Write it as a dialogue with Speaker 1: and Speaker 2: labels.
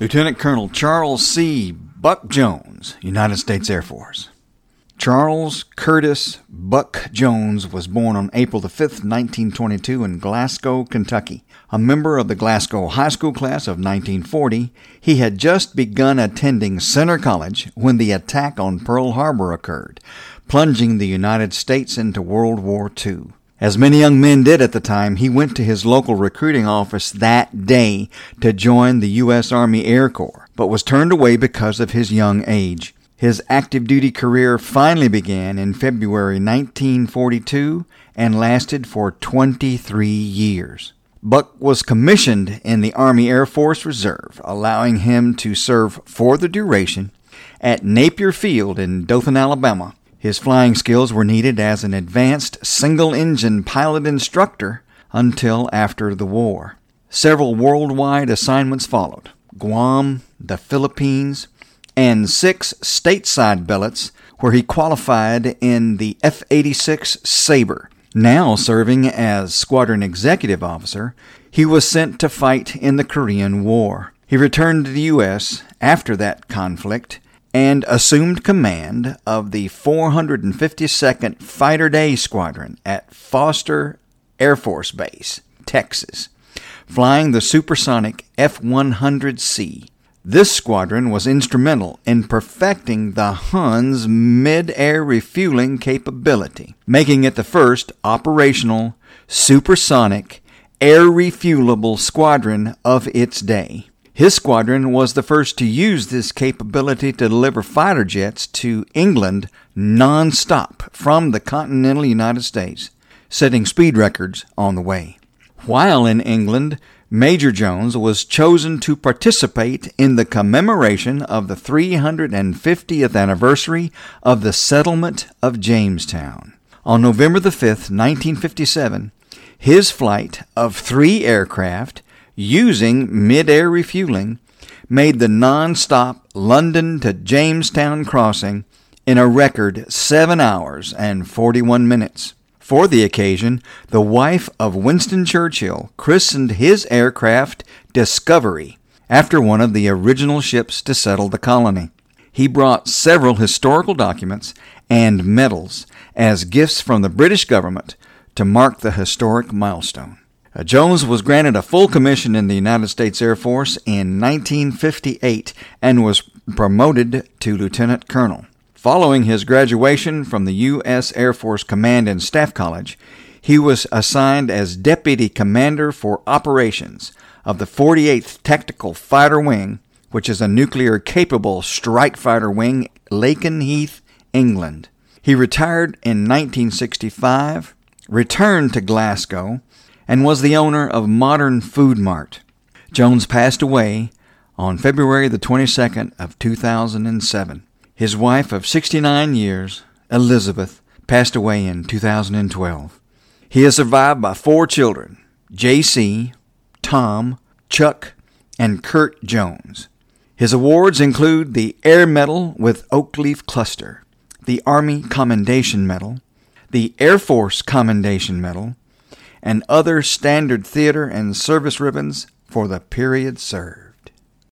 Speaker 1: Lieutenant Colonel Charles C. Buck Jones, United States Air Force. Charles Curtis Buck Jones was born on April the 5th, 1922 in Glasgow, Kentucky. A member of the Glasgow High School class of 1940, he had just begun attending Centre College when the attack on Pearl Harbor occurred, plunging the United States into World War II. As many young men did at the time, he went to his local recruiting office that day to join the U.S. Army Air Corps, but was turned away because of his young age. His active duty career finally began in February 1942 and lasted for 23 years. Buck was commissioned in the Army Air Force Reserve, allowing him to serve for the duration at Napier Field in Dothan, Alabama, his flying skills were needed as an advanced single engine pilot instructor until after the war. Several worldwide assignments followed Guam, the Philippines, and six stateside billets where he qualified in the F 86 Sabre. Now serving as squadron executive officer, he was sent to fight in the Korean War. He returned to the U.S. after that conflict and assumed command of the 452nd Fighter Day Squadron at Foster Air Force Base, Texas, flying the supersonic F 100C. This squadron was instrumental in perfecting the Hun's mid air refueling capability, making it the first operational supersonic air refuelable squadron of its day. His squadron was the first to use this capability to deliver fighter jets to England non-stop from the continental United States, setting speed records on the way. While in England, Major Jones was chosen to participate in the commemoration of the 350th anniversary of the settlement of Jamestown. On November the 5th, 1957, his flight of three aircraft using mid-air refueling made the non-stop London to Jamestown crossing in a record 7 hours and 41 minutes. For the occasion, the wife of Winston Churchill christened his aircraft Discovery after one of the original ships to settle the colony. He brought several historical documents and medals as gifts from the British government to mark the historic milestone. Uh, Jones was granted a full commission in the United States Air Force in 1958 and was promoted to lieutenant colonel. Following his graduation from the U.S. Air Force Command and Staff College, he was assigned as Deputy Commander for Operations of the 48th Tactical Fighter Wing, which is a nuclear capable strike fighter wing, Lakenheath, England. He retired in 1965, returned to Glasgow, and was the owner of Modern Food Mart. Jones passed away on February the 22nd of 2007. His wife of 69 years, Elizabeth, passed away in 2012. He is survived by four children, J.C., Tom, Chuck, and Kurt Jones. His awards include the Air Medal with Oak Leaf Cluster, the Army Commendation Medal, the Air Force Commendation Medal, and other standard theater and service ribbons for the period served.